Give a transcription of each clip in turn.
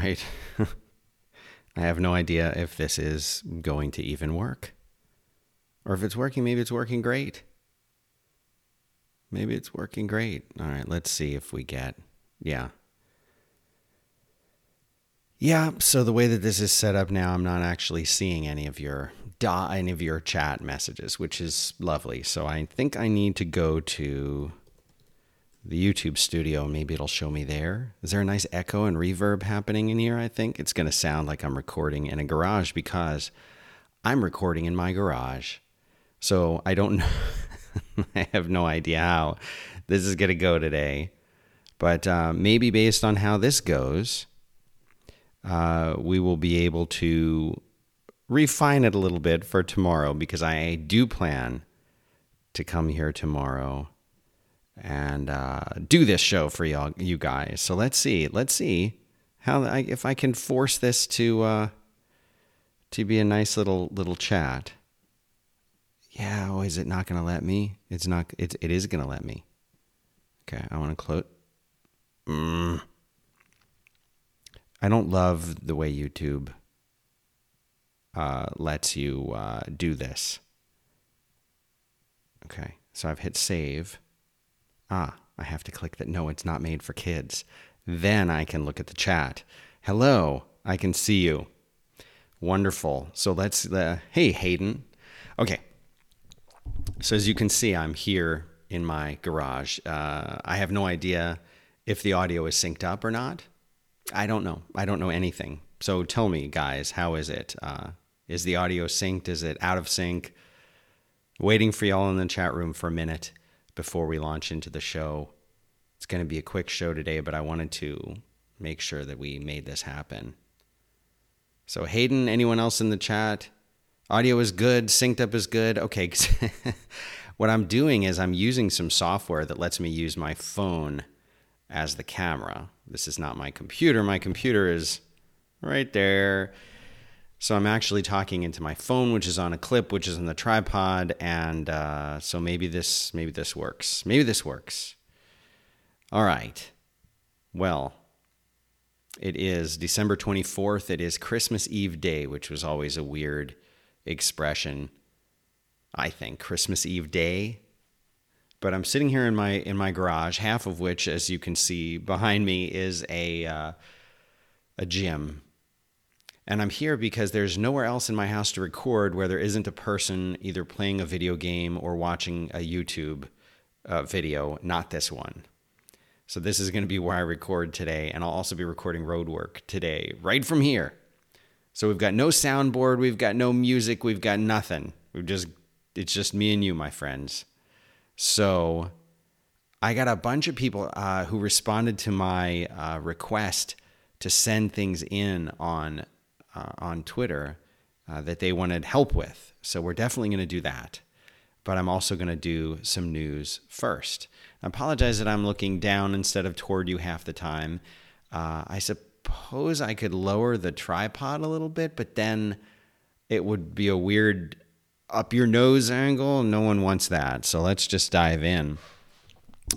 right. I have no idea if this is going to even work. Or if it's working, maybe it's working great. Maybe it's working great. All right, let's see if we get. Yeah. Yeah, so the way that this is set up now, I'm not actually seeing any of your any of your chat messages, which is lovely. So I think I need to go to the YouTube studio. Maybe it'll show me there. Is there a nice echo and reverb happening in here? I think it's going to sound like I'm recording in a garage because I'm recording in my garage. So I don't know. I have no idea how this is going to go today. But uh, maybe based on how this goes, uh, we will be able to refine it a little bit for tomorrow because I do plan to come here tomorrow and uh, do this show for y'all, you guys. So let's see, let's see how I, if I can force this to uh, to be a nice little little chat. Yeah, oh, is it not going to let me? It's not. It it is going to let me. Okay, I want to close. Mm. I don't love the way YouTube uh, lets you uh, do this. Okay, so I've hit save. Ah, I have to click that. No, it's not made for kids. Then I can look at the chat. Hello, I can see you. Wonderful. So let's. Uh, hey, Hayden. Okay. So as you can see, I'm here in my garage. Uh, I have no idea if the audio is synced up or not. I don't know. I don't know anything. So tell me, guys, how is it? Uh, is the audio synced? Is it out of sync? Waiting for y'all in the chat room for a minute before we launch into the show. It's going to be a quick show today, but I wanted to make sure that we made this happen. So, Hayden, anyone else in the chat? Audio is good, synced up is good. Okay. what I'm doing is I'm using some software that lets me use my phone as the camera. This is not my computer. My computer is right there. So I'm actually talking into my phone, which is on a clip, which is on the tripod, and uh, so maybe this maybe this works. Maybe this works. All right. Well, it is December 24th. It is Christmas Eve day, which was always a weird expression. I think Christmas Eve day but I'm sitting here in my in my garage, half of which, as you can see behind me, is a uh, a gym. And I'm here because there's nowhere else in my house to record where there isn't a person either playing a video game or watching a YouTube uh, video, not this one. So this is going to be where I record today, and I'll also be recording road work today, right from here. So we've got no soundboard, we've got no music, we've got nothing. We've just it's just me and you, my friends. So I got a bunch of people uh, who responded to my uh, request to send things in on uh, on Twitter uh, that they wanted help with. So we're definitely going to do that. But I'm also going to do some news first. I apologize that I'm looking down instead of toward you half the time. Uh, I suppose I could lower the tripod a little bit, but then it would be a weird up your nose angle. No one wants that. So let's just dive in.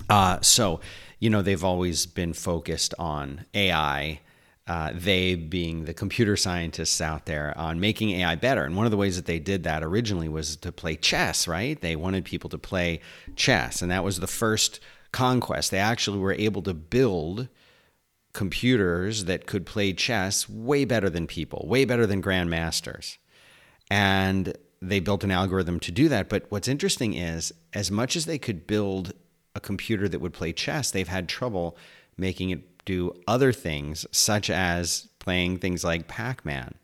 Uh, so, you know, they've always been focused on AI. Uh, they being the computer scientists out there on making AI better. And one of the ways that they did that originally was to play chess, right? They wanted people to play chess. And that was the first conquest. They actually were able to build computers that could play chess way better than people, way better than grandmasters. And they built an algorithm to do that. But what's interesting is, as much as they could build a computer that would play chess, they've had trouble making it do other things, such as playing things like Pac Man.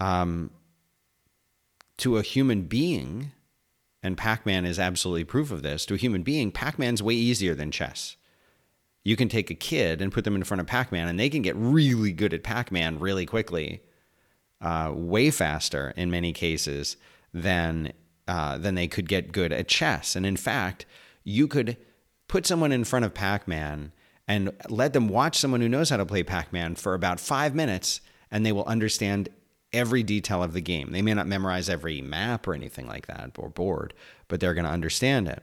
Um, to a human being, and Pac Man is absolutely proof of this, to a human being, Pac Man's way easier than chess. You can take a kid and put them in front of Pac Man, and they can get really good at Pac Man really quickly uh, way faster in many cases than uh, than they could get good at chess. And in fact, you could put someone in front of Pac-Man and let them watch someone who knows how to play Pac-Man for about five minutes, and they will understand every detail of the game. They may not memorize every map or anything like that or board, but they're going to understand it.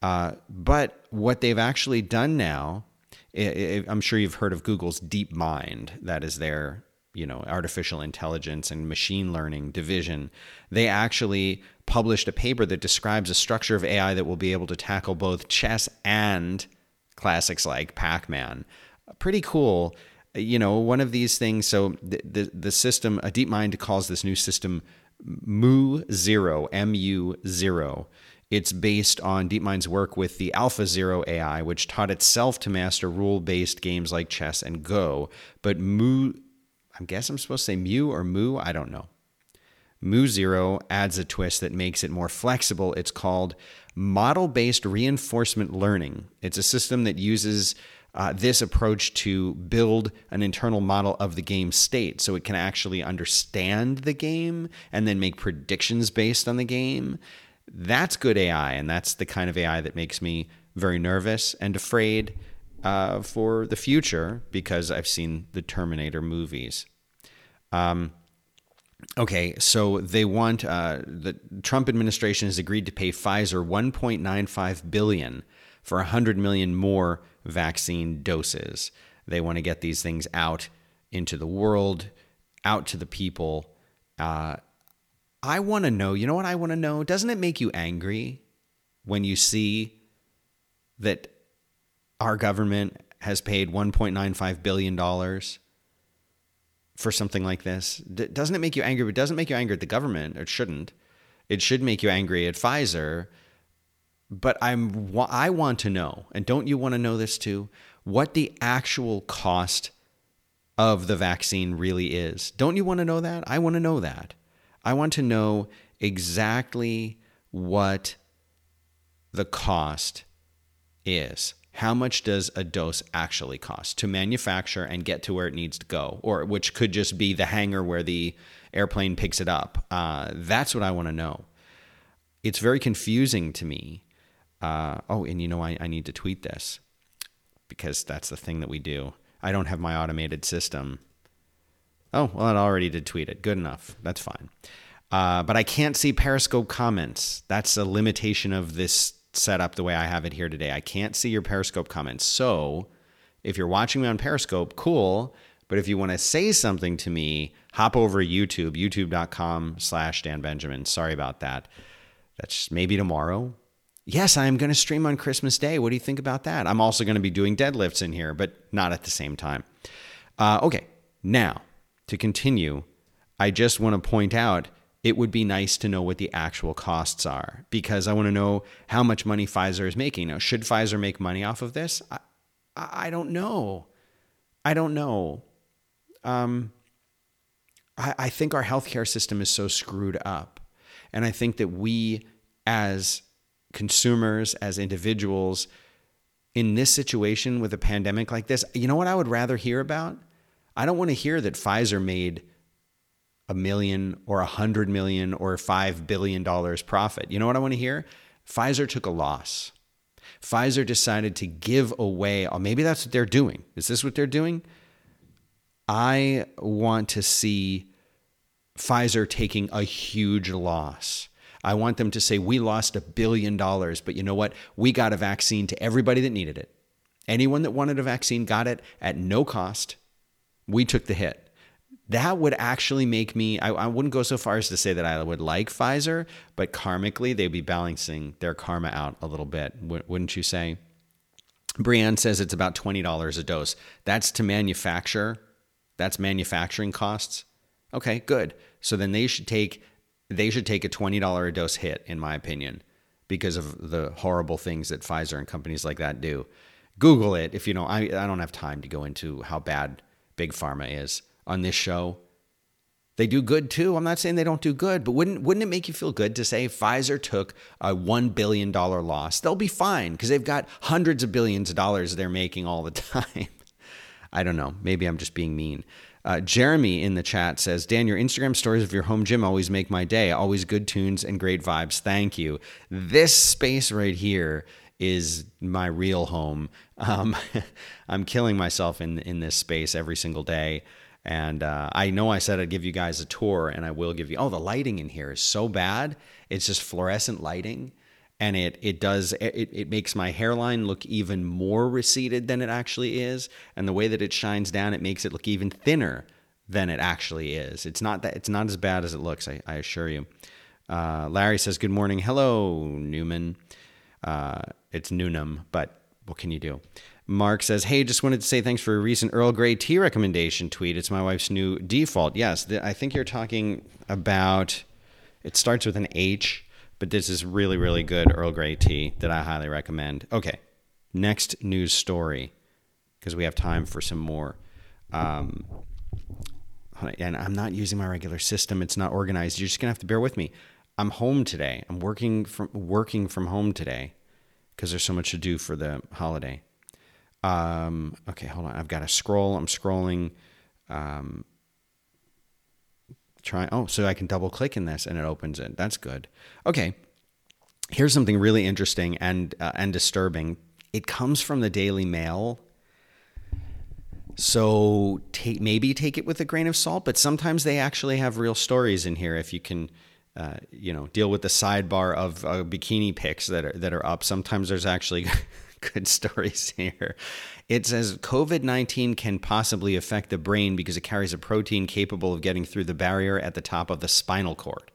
Uh, but what they've actually done now I, I'm sure you've heard of Google's DeepMind. That is their you know artificial intelligence and machine learning division. They actually published a paper that describes a structure of AI that will be able to tackle both chess and classics like Pac-Man. Pretty cool. You know, one of these things. So the the, the system, a DeepMind calls this new system Mu Zero, M U Zero. It's based on DeepMind's work with the AlphaZero AI, which taught itself to master rule based games like chess and Go. But Mu, I guess I'm supposed to say Mu or Mu, I don't know. Mu Zero adds a twist that makes it more flexible. It's called model based reinforcement learning. It's a system that uses uh, this approach to build an internal model of the game state so it can actually understand the game and then make predictions based on the game. That's good AI, and that's the kind of AI that makes me very nervous and afraid uh, for the future because I've seen the Terminator movies. Um, okay, so they want uh, the Trump administration has agreed to pay Pfizer 1.95 billion for 100 million more vaccine doses. They want to get these things out into the world, out to the people. Uh, I want to know, you know what I want to know? Doesn't it make you angry when you see that our government has paid $1.95 billion for something like this? D- doesn't it make you angry? But it doesn't make you angry at the government. It shouldn't. It should make you angry at Pfizer but I'm I want to know, and don't you want to know this too? What the actual cost of the vaccine really is. Don't you want to know that? I want to know that. I want to know exactly what the cost is. How much does a dose actually cost to manufacture and get to where it needs to go, or which could just be the hangar where the airplane picks it up? Uh, that's what I want to know. It's very confusing to me uh, oh, and you know, I, I need to tweet this because that's the thing that we do. I don't have my automated system. Oh, well, it already did tweet it. Good enough. That's fine. Uh, but I can't see Periscope comments. That's a limitation of this setup the way I have it here today. I can't see your Periscope comments. So if you're watching me on Periscope, cool. But if you want to say something to me, hop over YouTube, youtube.com slash Dan Benjamin. Sorry about that. That's maybe tomorrow, Yes, I am going to stream on Christmas Day. What do you think about that? I'm also going to be doing deadlifts in here, but not at the same time. Uh, okay, now to continue, I just want to point out it would be nice to know what the actual costs are because I want to know how much money Pfizer is making. Now, should Pfizer make money off of this? I, I don't know. I don't know. Um, I, I think our healthcare system is so screwed up. And I think that we, as consumers, as individuals, in this situation with a pandemic like this, you know what I would rather hear about? I don't want to hear that Pfizer made a million or a hundred million or five billion dollars profit. You know what I want to hear? Pfizer took a loss. Pfizer decided to give away, or maybe that's what they're doing. Is this what they're doing? I want to see Pfizer taking a huge loss. I want them to say, we lost a billion dollars, but you know what? We got a vaccine to everybody that needed it. Anyone that wanted a vaccine got it at no cost. We took the hit. That would actually make me, I, I wouldn't go so far as to say that I would like Pfizer, but karmically, they'd be balancing their karma out a little bit, wouldn't you say? Brienne says it's about $20 a dose. That's to manufacture. That's manufacturing costs. Okay, good. So then they should take they should take a $20 a dose hit, in my opinion, because of the horrible things that Pfizer and companies like that do. Google it if you know. I, I don't have time to go into how bad Big Pharma is on this show. They do good too. I'm not saying they don't do good, but wouldn't wouldn't it make you feel good to say Pfizer took a one billion dollar loss? They'll be fine because they've got hundreds of billions of dollars they're making all the time. I don't know. Maybe I'm just being mean. Uh, Jeremy in the chat says, Dan, your Instagram stories of your home gym always make my day. Always good tunes and great vibes. Thank you. This space right here is my real home. Um, I'm killing myself in in this space every single day. And uh, I know I said I'd give you guys a tour, and I will give you. Oh, the lighting in here is so bad. It's just fluorescent lighting. and it it does it, it makes my hairline look even more receded than it actually is and the way that it shines down it makes it look even thinner than it actually is it's not that it's not as bad as it looks i, I assure you uh, larry says good morning hello newman uh, it's Noonam, but what can you do? Mark says, Hey, just wanted to say thanks for a recent Earl Grey tea recommendation tweet. It's my wife's new default. Yes, the, I think you're talking about, it starts with an H, but this is really, really good Earl Grey tea that I highly recommend. Okay, next news story, because we have time for some more. Um, and I'm not using my regular system. It's not organized. You're just gonna have to bear with me. I'm home today. I'm working from working from home today because there's so much to do for the holiday. Um, okay, hold on. I've got to scroll. I'm scrolling. Um, try. Oh, so I can double click in this and it opens it. That's good. Okay. Here's something really interesting and uh, and disturbing. It comes from the Daily Mail. So maybe take it with a grain of salt, but sometimes they actually have real stories in here if you can uh, you know, deal with the sidebar of uh, bikini pics that are that are up. Sometimes there's actually good stories here. It says COVID 19 can possibly affect the brain because it carries a protein capable of getting through the barrier at the top of the spinal cord.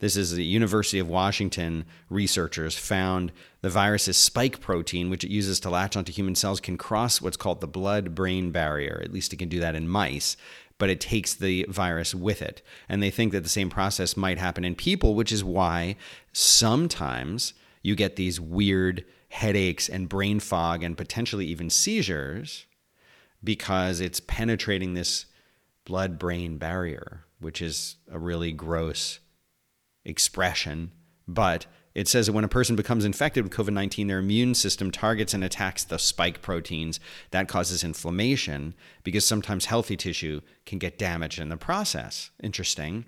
This is the University of Washington researchers found the virus's spike protein, which it uses to latch onto human cells, can cross what's called the blood brain barrier. At least it can do that in mice but it takes the virus with it. And they think that the same process might happen in people, which is why sometimes you get these weird headaches and brain fog and potentially even seizures because it's penetrating this blood brain barrier, which is a really gross expression. But it says that when a person becomes infected with COVID 19, their immune system targets and attacks the spike proteins. That causes inflammation because sometimes healthy tissue can get damaged in the process. Interesting.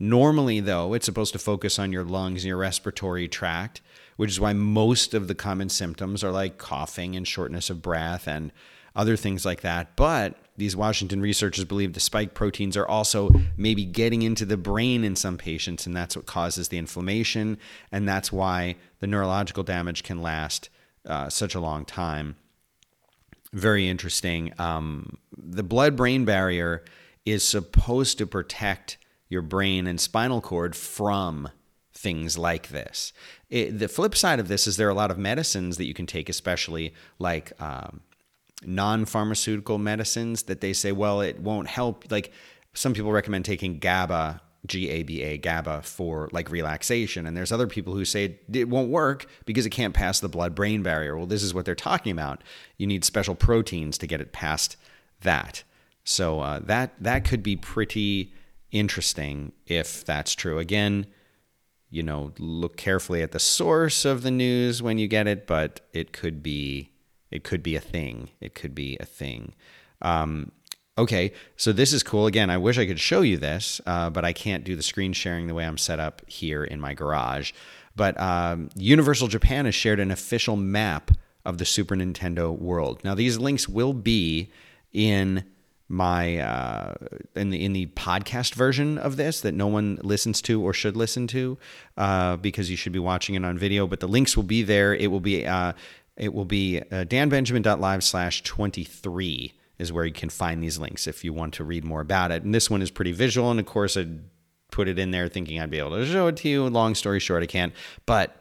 Normally, though, it's supposed to focus on your lungs and your respiratory tract, which is why most of the common symptoms are like coughing and shortness of breath and other things like that. But these Washington researchers believe the spike proteins are also maybe getting into the brain in some patients, and that's what causes the inflammation, and that's why the neurological damage can last uh, such a long time. Very interesting. Um, the blood brain barrier is supposed to protect your brain and spinal cord from things like this. It, the flip side of this is there are a lot of medicines that you can take, especially like um, non pharmaceutical medicines that they say, well, it won't help. Like some people recommend taking GABA, G A B A, GABA for like relaxation. And there's other people who say it won't work because it can't pass the blood brain barrier. Well, this is what they're talking about. You need special proteins to get it past that. So uh, that that could be pretty interesting if that's true. Again, you know, look carefully at the source of the news when you get it, but it could be it could be a thing. It could be a thing. Um, okay, so this is cool. Again, I wish I could show you this, uh, but I can't do the screen sharing the way I'm set up here in my garage. But um, Universal Japan has shared an official map of the Super Nintendo world. Now, these links will be in my uh, in the in the podcast version of this that no one listens to or should listen to uh, because you should be watching it on video. But the links will be there. It will be uh, it will be uh, danbenjamin.live slash 23 is where you can find these links if you want to read more about it. And this one is pretty visual. And of course, I put it in there thinking I'd be able to show it to you. Long story short, I can't. But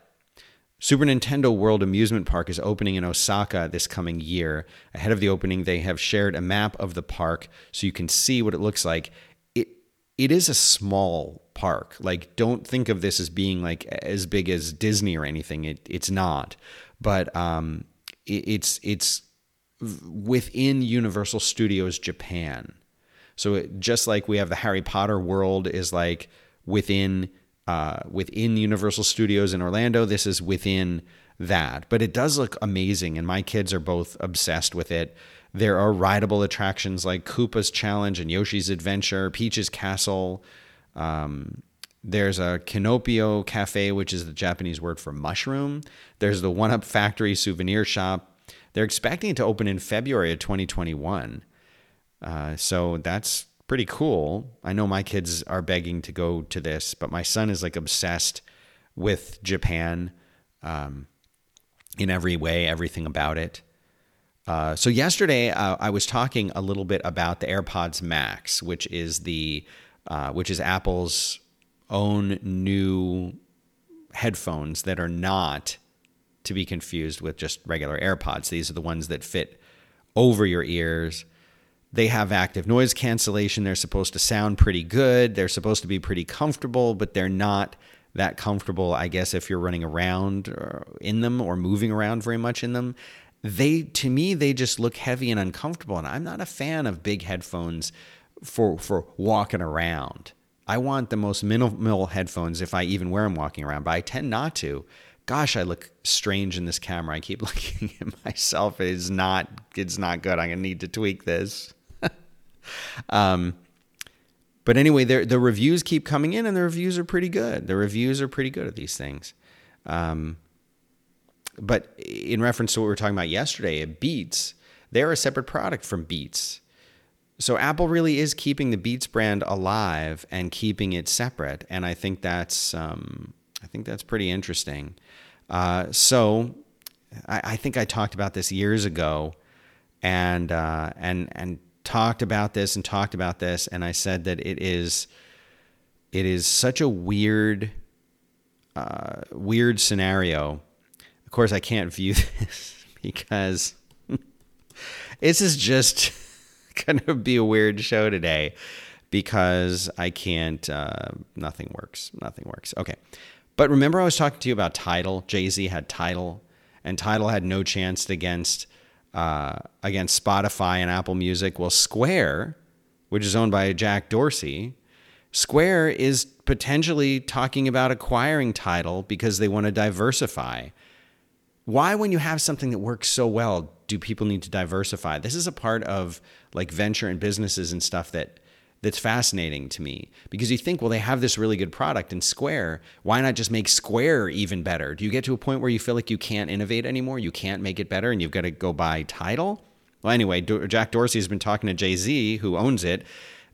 Super Nintendo World Amusement Park is opening in Osaka this coming year. Ahead of the opening, they have shared a map of the park so you can see what it looks like. It it is a small park. Like don't think of this as being like as big as Disney or anything. It it's not but um, it, it's it's within Universal Studios Japan. So it, just like we have the Harry Potter world is like within uh, within Universal Studios in Orlando, this is within that. But it does look amazing, and my kids are both obsessed with it. There are rideable attractions like Koopa's Challenge and Yoshi's Adventure, Peach's Castle. Um, there's a Kinopio Cafe, which is the Japanese word for mushroom. There's the One Up Factory souvenir shop. They're expecting it to open in February of 2021. Uh, so that's pretty cool. I know my kids are begging to go to this, but my son is like obsessed with Japan. um, in every way, everything about it. Uh, so yesterday uh, I was talking a little bit about the AirPods Max, which is the uh, which is Apple's own new headphones that are not to be confused with just regular AirPods. These are the ones that fit over your ears. They have active noise cancellation. They're supposed to sound pretty good. They're supposed to be pretty comfortable, but they're not that comfortable, I guess, if you're running around uh, in them or moving around very much in them. They, to me, they just look heavy and uncomfortable. And I'm not a fan of big headphones for, for walking around. I want the most minimal headphones if I even wear them walking around, but I tend not to. Gosh, I look strange in this camera. I keep looking at myself. It is not, it's not good. I'm gonna need to tweak this. Um, but anyway, the reviews keep coming in, and the reviews are pretty good. The reviews are pretty good at these things. Um, but in reference to what we were talking about yesterday, Beats, they're a separate product from Beats. So Apple really is keeping the Beats brand alive and keeping it separate, and I think that's um, I think that's pretty interesting. Uh, so I, I, think I talked about this years ago, and uh, and and talked about this and talked about this, and I said that it is it is such a weird uh, weird scenario. Of course, I can't view this because this is just going to be a weird show today because I can't. Uh, nothing works. Nothing works. Okay, but remember, I was talking to you about Tidal. Jay Z had Tidal, and Tidal had no chance against uh, against Spotify and Apple Music. Well, Square, which is owned by Jack Dorsey, Square is potentially talking about acquiring Tidal because they want to diversify. Why, when you have something that works so well, do people need to diversify? This is a part of like venture and businesses and stuff that that's fascinating to me because you think, well, they have this really good product in Square. Why not just make Square even better? Do you get to a point where you feel like you can't innovate anymore? You can't make it better and you've got to go buy Tidal? Well, anyway, Jack Dorsey has been talking to Jay Z, who owns it.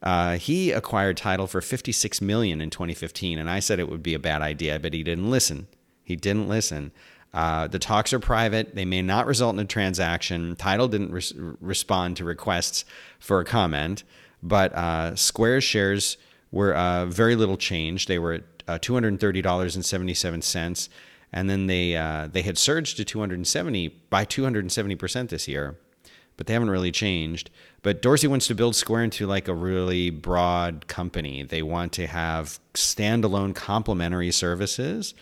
Uh, he acquired Tidal for 56 million in 2015, and I said it would be a bad idea, but he didn't listen. He didn't listen. Uh, the talks are private. They may not result in a transaction. Tidal didn't respond to requests for a comment. But uh, Square's shares were uh, very little change. They were at uh, $230.77. And then they, uh, they had surged to 270 by 270% this year, but they haven't really changed. But Dorsey wants to build Square into like a really broad company. They want to have standalone complementary services.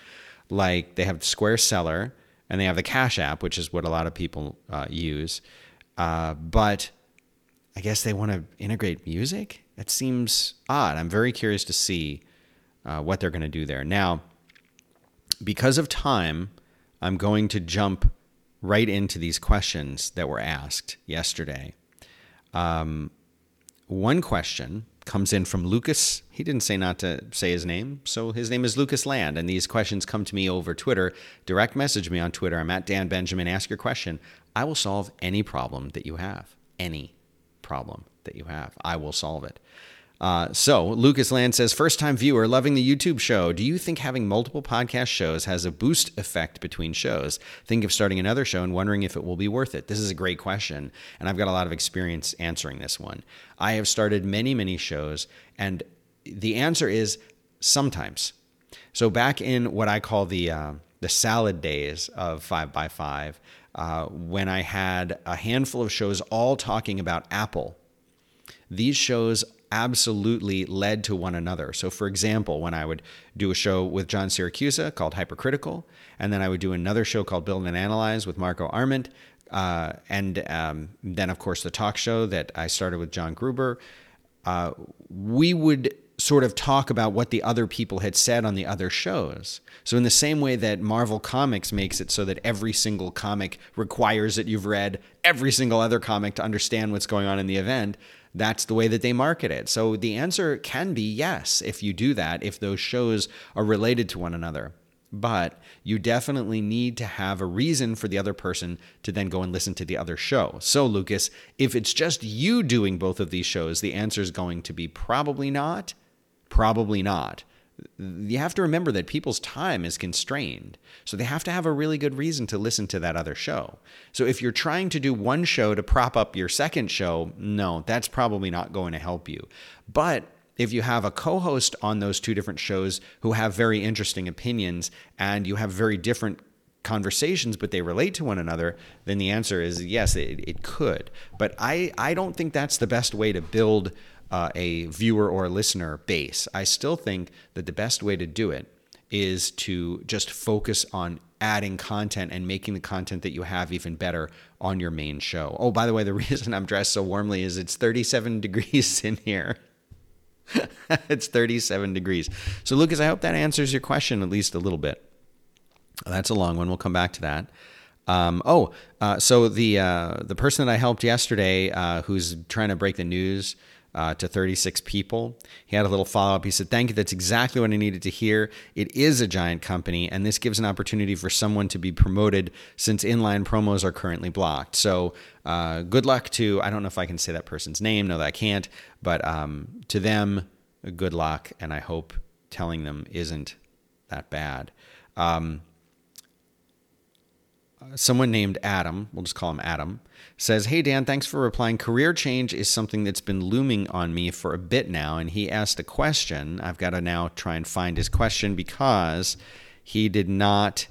Like they have Square Seller and they have the Cash App, which is what a lot of people uh, use. Uh, but I guess they want to integrate music. That seems odd. I'm very curious to see uh, what they're going to do there. Now, because of time, I'm going to jump right into these questions that were asked yesterday. Um, one question comes in from Lucas. He didn't say not to say his name, so his name is Lucas Land. And these questions come to me over Twitter. Direct message me on Twitter. I'm at Dan Benjamin. Ask your question. I will solve any problem that you have. Any problem that you have. I will solve it. Uh, so, Lucas Land says, first time viewer, loving the YouTube show. Do you think having multiple podcast shows has a boost effect between shows? Think of starting another show and wondering if it will be worth it. This is a great question, and I've got a lot of experience answering this one. I have started many, many shows, and the answer is sometimes. So, back in what I call the, uh, the salad days of 5 by 5 uh, when I had a handful of shows all talking about Apple. These shows absolutely led to one another. So, for example, when I would do a show with John Siracusa called Hypercritical, and then I would do another show called Build and Analyze with Marco Arment, uh, and um, then, of course, the talk show that I started with John Gruber, uh, we would sort of talk about what the other people had said on the other shows. So, in the same way that Marvel Comics makes it so that every single comic requires that you've read every single other comic to understand what's going on in the event, that's the way that they market it. So, the answer can be yes if you do that, if those shows are related to one another. But you definitely need to have a reason for the other person to then go and listen to the other show. So, Lucas, if it's just you doing both of these shows, the answer is going to be probably not Probably not. you have to remember that people's time is constrained. So they have to have a really good reason to listen to that other show. So if you're trying to do one show to prop up your second show, no, that's probably not going to help you. But if you have a co host on those two different shows who have very interesting opinions and you have very different conversations, but they relate to one another, then the answer is yes, it, it could. But I, I don't think that's the best way to build uh, a viewer or a listener base. I still think that the best way to do it is to just focus on adding content and making the content that you have even better on your main show. Oh, by the way, the reason I'm dressed so warmly is it's 37 degrees in here. it's 37 degrees. So, Lucas, I hope that answers your question at least a little bit. That's a long one. We'll come back to that. Um, oh, uh, so the uh, the person that I helped yesterday, uh, who's trying to break the news uh, to 36 people, he had a little follow up. He said, "Thank you. That's exactly what I needed to hear. It is a giant company, and this gives an opportunity for someone to be promoted since inline promos are currently blocked. So, uh, good luck to I don't know if I can say that person's name. No, that I can't. But um, to them, good luck, and I hope telling them isn't that bad." Um, someone named Adam, we'll just call him Adam, says, Hey Dan, thanks for replying. Career change is something that's been looming on me for a bit now. And he asked a question. I've got to now try and find his question because he did not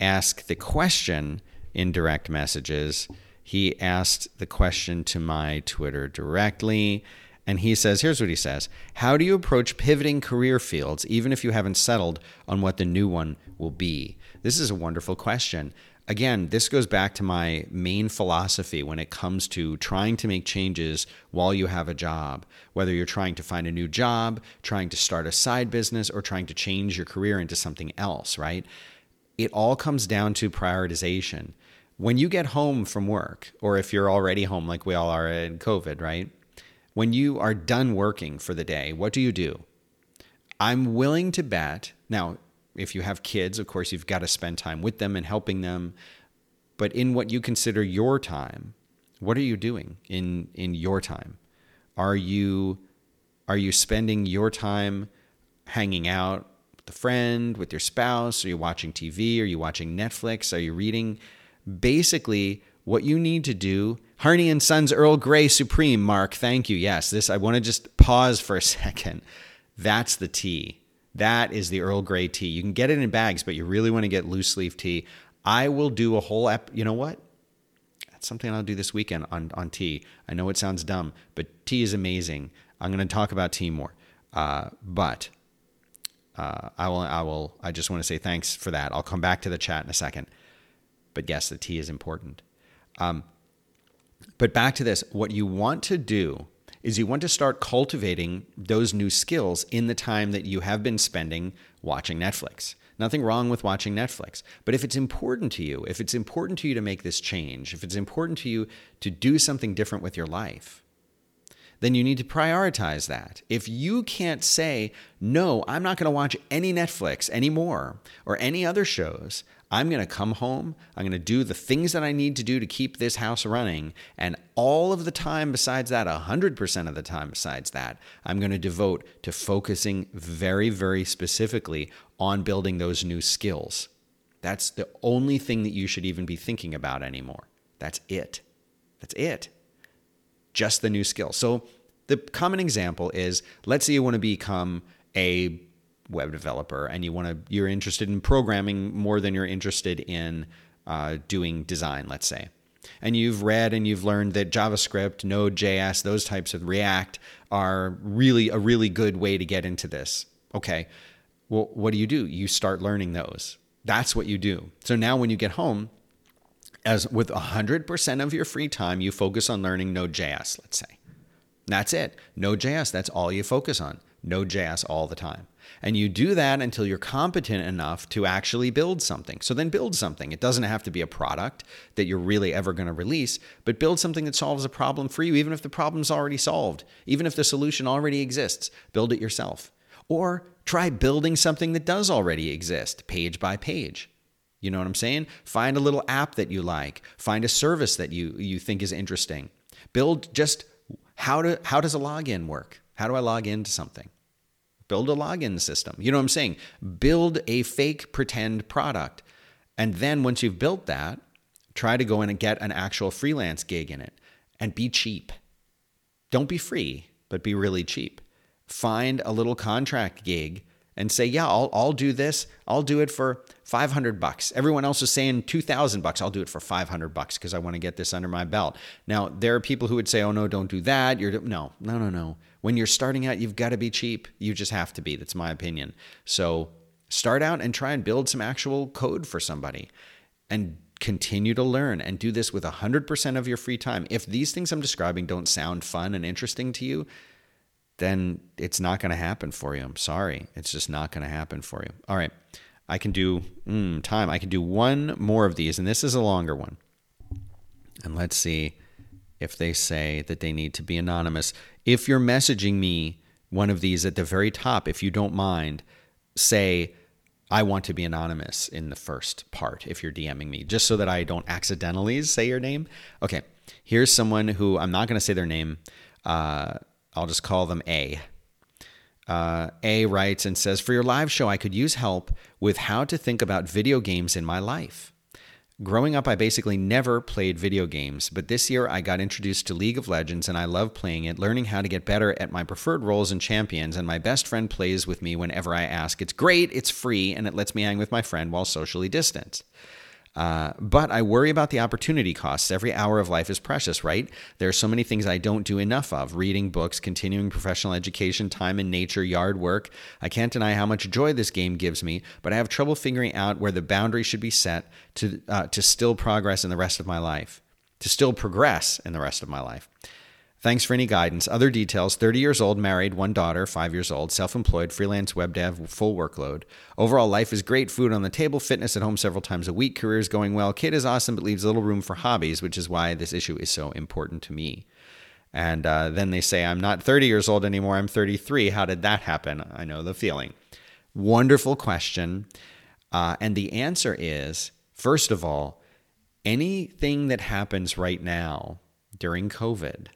ask the question in direct messages. He asked the question to my Twitter directly. And he says, here's what he says How do you approach pivoting career fields, even if you haven't settled on what the new one will be? This is a wonderful question again, this goes back to my main philosophy when it comes to trying to make changes while you have a job, whether you're trying to find a new job, trying to start a side business, or trying to change your career into something else, right? It all comes down to prioritization. When you get home from work, or if you're already home like we all are in COVID, right? When you are done working for the day, what do you do? I'm willing to bet. Now, if you have kids, of course, you've got to spend time with them and helping them. But in what you consider your time, what are you doing in in your time? Are you are you spending your time hanging out with a friend, with your spouse? Are you watching TV? Are you watching Netflix? Are you reading? Basically, what you need to do, Harney and Sons Earl Grey Supreme, Mark, thank you. Yes, this I want to just pause for a second. That's the tea that is the Earl Grey tea. You can get it in bags, but you really want to get loose leaf tea. I will do a whole ep. You know what? That's something I'll do this weekend on on tea. I know it sounds dumb, but tea is amazing. I'm going to talk about tea more, uh, but uh, I will. I will. I just want to say thanks for that. I'll come back to the chat in a second. But yes, the tea is important. Um, but back to this: what you want to do is you want to start cultivating those new skills in the time that you have been spending watching Netflix. Nothing wrong with watching Netflix. But if it's important to you, if it's important to you to make this change, if it's important to you to do something different with your life, then you need to prioritize that. If you can't say, no, I'm not going to watch any Netflix anymore or any other shows, I'm going to come home. I'm going to do the things that I need to do to keep this house running. And all of the time besides that, 100% of the time besides that, I'm going to devote to focusing very, very specifically on building those new skills. That's the only thing that you should even be thinking about anymore. That's it. That's it. Just the new skill. So the common example is let's say you want to become a web developer and you want to you're interested in programming more than you're interested in uh, doing design let's say. And you've read and you've learned that javascript node.js those types of react are really a really good way to get into this. Okay well what do you do? You start learning those. That's what you do. So now when you get home as with 100% of your free time you focus on learning node.js let's say. That's it. Node.js that's all you focus on. Node.js all the time and you do that until you're competent enough to actually build something. So then build something. It doesn't have to be a product that you're really ever going to release, but build something that solves a problem for you, even if the problem's already solved, even if the solution already exists. Build it yourself. Or try building something that does already exist, page by page. You know what I'm saying? Find a little app that you like. Find a service that you, you think is interesting. Build just how to how does a login work? How do I log into something? Build a login system. You know what I'm saying? Build a fake pretend product. And then once you've built that, try to go in and get an actual freelance gig in it and be cheap. Don't be free, but be really cheap. Find a little contract gig and say, "Yeah, I'll I'll do this. I'll do it for 500 bucks." Everyone else is saying 2000 bucks. I'll do it for 500 bucks because I want to get this under my belt. Now, there are people who would say, "Oh no, don't do that." You're no, no, no, no. When you're starting out, you've got to be cheap. You just have to be. That's my opinion. So, start out and try and build some actual code for somebody and continue to learn and do this with 100% of your free time. If these things I'm describing don't sound fun and interesting to you, then it's not going to happen for you. I'm sorry. It's just not going to happen for you. All right. I can do mm, time. I can do one more of these, and this is a longer one. And let's see if they say that they need to be anonymous. If you're messaging me one of these at the very top, if you don't mind, say, I want to be anonymous in the first part if you're DMing me, just so that I don't accidentally say your name. Okay, here's someone who I'm not going to say their name. Uh, I'll just call them A. Uh, A writes and says, For your live show, I could use help with how to think about video games in my life. Growing up, I basically never played video games, but this year I got introduced to League of Legends and I love playing it, learning how to get better at my preferred roles and champions. And my best friend plays with me whenever I ask. It's great, it's free, and it lets me hang with my friend while socially distanced. Uh, but I worry about the opportunity costs. Every hour of life is precious, right? There are so many things I don't do enough of reading books, continuing professional education, time in nature, yard work. I can't deny how much joy this game gives me, but I have trouble figuring out where the boundary should be set to, uh, to still progress in the rest of my life, to still progress in the rest of my life. Thanks for any guidance. Other details 30 years old, married, one daughter, five years old, self employed, freelance web dev, full workload. Overall, life is great, food on the table, fitness at home several times a week, career is going well. Kid is awesome, but leaves little room for hobbies, which is why this issue is so important to me. And uh, then they say, I'm not 30 years old anymore, I'm 33. How did that happen? I know the feeling. Wonderful question. Uh, and the answer is first of all, anything that happens right now during COVID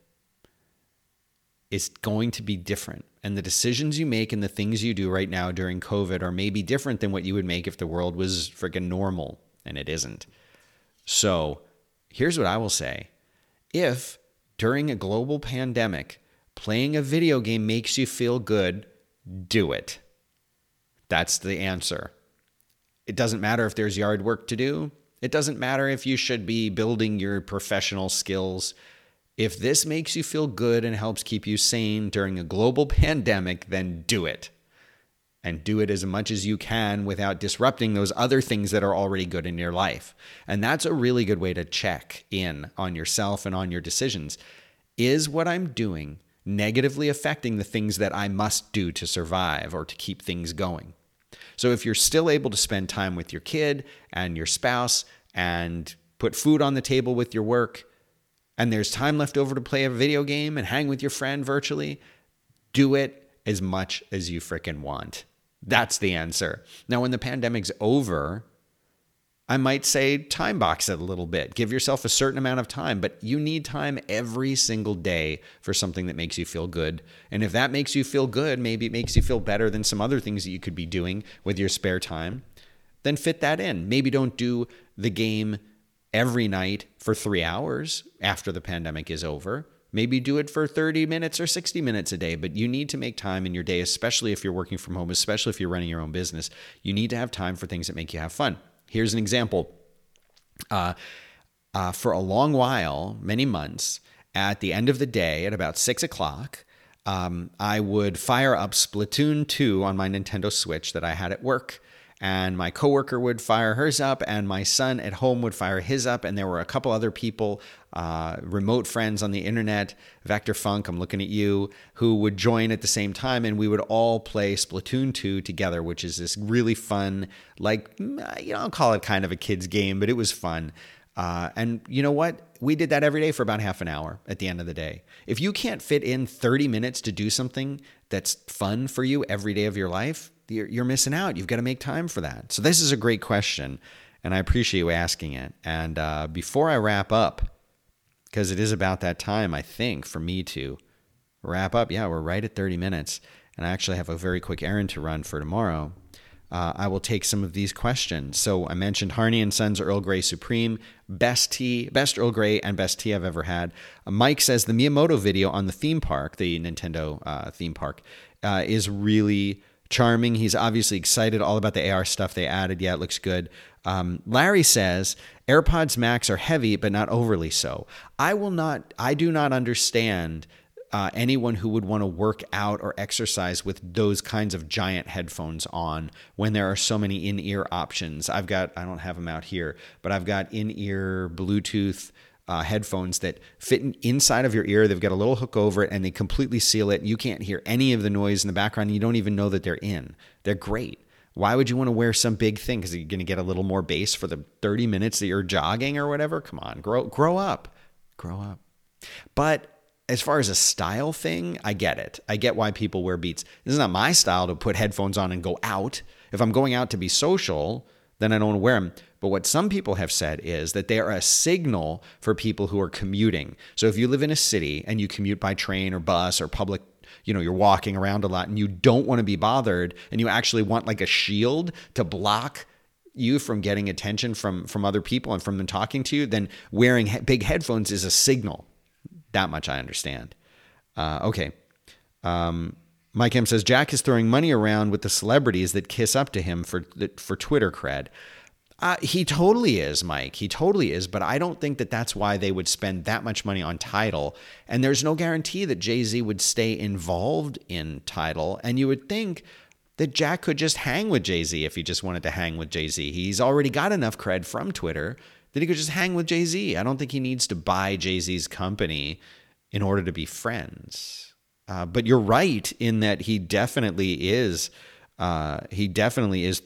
is going to be different. And the decisions you make and the things you do right now during COVID are maybe different than what you would make if the world was freaking normal, and it isn't. So here's what I will say if during a global pandemic, playing a video game makes you feel good, do it. That's the answer. It doesn't matter if there's yard work to do. It doesn't matter if you should be building your professional skills. If this makes you feel good and helps keep you sane during a global pandemic, then do it. And do it as much as you can without disrupting those other things that are already good in your life. And that's a really good way to check in on yourself and on your decisions. Is what I'm doing negatively affecting the things that I must do to survive or to keep things going? So if you're still able to spend time with your kid and your spouse and put food on the table with your work, and there's time left over to play a video game and hang with your friend virtually, do it as much as you freaking want. That's the answer. Now, when the pandemic's over, I might say time box it a little bit. Give yourself a certain amount of time, but you need time every single day for something that makes you feel good. And if that makes you feel good, maybe it makes you feel better than some other things that you could be doing with your spare time, then fit that in. Maybe don't do the game every night for three hours after the pandemic is over. Maybe do it for 30 minutes or 60 minutes a day, but you need to make time in your day, especially if you're working from home, especially if you're running your own business. You need to have time for things that make you have fun. Here's an example. Uh, uh, for a long while, many months, at the end of the day, at about six o'clock, um, I would fire up Splatoon 2 on my Nintendo Switch that I had at work and my coworker would fire hers up, and my son at home would fire his up, and there were a couple other people, uh, remote friends on the internet, Vector Funk, I'm looking at you, who would join at the same time, and we would all play Splatoon 2 together, which is this really fun, like mm, you know, I'll call it kind of a kids game, but it was fun. Uh, and you know what? We did that every day for about half an hour at the end of the day. If you can't fit in 30 minutes to do something that's fun for you every day of your life, you're, you're missing out. You've got to make time for that. So, this is a great question, and I appreciate you asking it. And uh, before I wrap up, because it is about that time, I think, for me to wrap up. Yeah, we're right at 30 minutes. and I actually have a very quick errand to run for tomorrow, uh, I will take some of these questions. So I mentioned Harney and Sons Earl Grey Supreme, best tea, best Earl Grey, and best tea I've ever had. Uh, Mike says the Miyamoto video on the theme park, the Nintendo uh, theme park, uh, is really charming. He's obviously excited all about the AR stuff they added. Yeah, it looks good. Um, Larry says AirPods Max are heavy, but not overly so. I will not. I do not understand uh, anyone who would want to work out or exercise with those kinds of giant headphones on when there are so many in ear options. I've got, I don't have them out here, but I've got in ear Bluetooth. Uh, headphones that fit in, inside of your ear. They've got a little hook over it and they completely seal it. You can't hear any of the noise in the background. You don't even know that they're in. They're great. Why would you want to wear some big thing? Because you're going to get a little more bass for the 30 minutes that you're jogging or whatever. Come on, grow grow up, grow up. But as far as a style thing, I get it. I get why people wear Beats. This is not my style to put headphones on and go out. If I'm going out to be social, then I don't wear them. But what some people have said is that they are a signal for people who are commuting. So if you live in a city and you commute by train or bus or public, you know, you're walking around a lot and you don't want to be bothered and you actually want like a shield to block you from getting attention from from other people and from them talking to you, then wearing he- big headphones is a signal that much I understand. Uh, okay. Um, Mike M says Jack is throwing money around with the celebrities that kiss up to him for for Twitter cred. Uh, he totally is, Mike. He totally is. But I don't think that that's why they would spend that much money on Tidal. And there's no guarantee that Jay Z would stay involved in Tidal. And you would think that Jack could just hang with Jay Z if he just wanted to hang with Jay Z. He's already got enough cred from Twitter that he could just hang with Jay Z. I don't think he needs to buy Jay Z's company in order to be friends. Uh, but you're right in that he definitely is. Uh, he definitely is,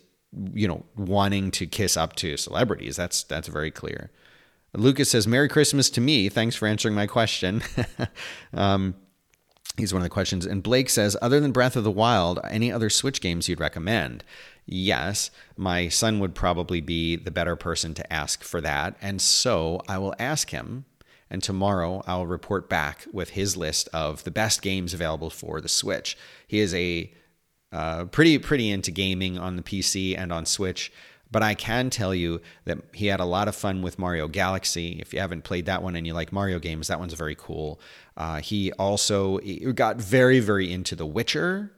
you know, wanting to kiss up to celebrities. That's that's very clear. Lucas says, "Merry Christmas to me. Thanks for answering my question." um, he's one of the questions. And Blake says, "Other than Breath of the Wild, any other Switch games you'd recommend?" Yes, my son would probably be the better person to ask for that. And so I will ask him. And tomorrow I'll report back with his list of the best games available for the Switch. He is a uh, pretty pretty into gaming on the PC and on Switch. But I can tell you that he had a lot of fun with Mario Galaxy. If you haven't played that one and you like Mario games, that one's very cool. Uh, he also got very, very into The Witcher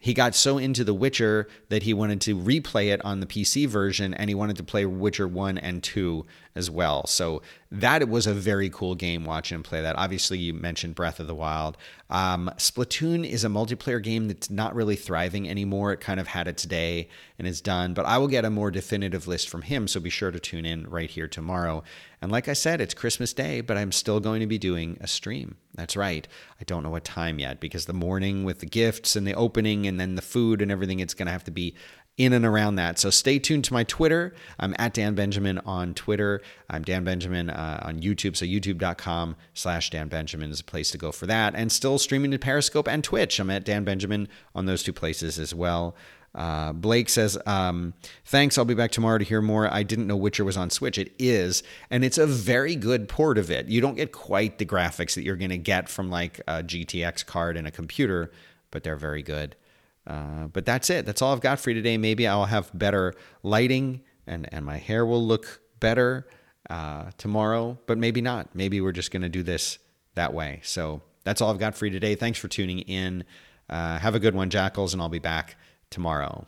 he got so into The Witcher that he wanted to replay it on the PC version and he wanted to play Witcher 1 and 2 as well. So that was a very cool game watching him play that. Obviously, you mentioned Breath of the Wild. Um, Splatoon is a multiplayer game that's not really thriving anymore. It kind of had its day and is done, but I will get a more definitive list from him. So be sure to tune in right here tomorrow. And like I said, it's Christmas Day, but I'm still going to be doing a stream. That's right. I don't know what time yet because the morning with the gifts and the opening and then the food and everything, it's going to have to be in and around that. So stay tuned to my Twitter. I'm at Dan Benjamin on Twitter. I'm Dan Benjamin uh, on YouTube. So youtube.com slash Dan Benjamin is a place to go for that. And still streaming to Periscope and Twitch. I'm at Dan Benjamin on those two places as well. Uh, Blake says, um, Thanks. I'll be back tomorrow to hear more. I didn't know Witcher was on Switch. It is, and it's a very good port of it. You don't get quite the graphics that you're going to get from like a GTX card in a computer, but they're very good. Uh, but that's it. That's all I've got for you today. Maybe I'll have better lighting and, and my hair will look better uh, tomorrow, but maybe not. Maybe we're just going to do this that way. So that's all I've got for you today. Thanks for tuning in. Uh, have a good one, Jackals, and I'll be back tomorrow.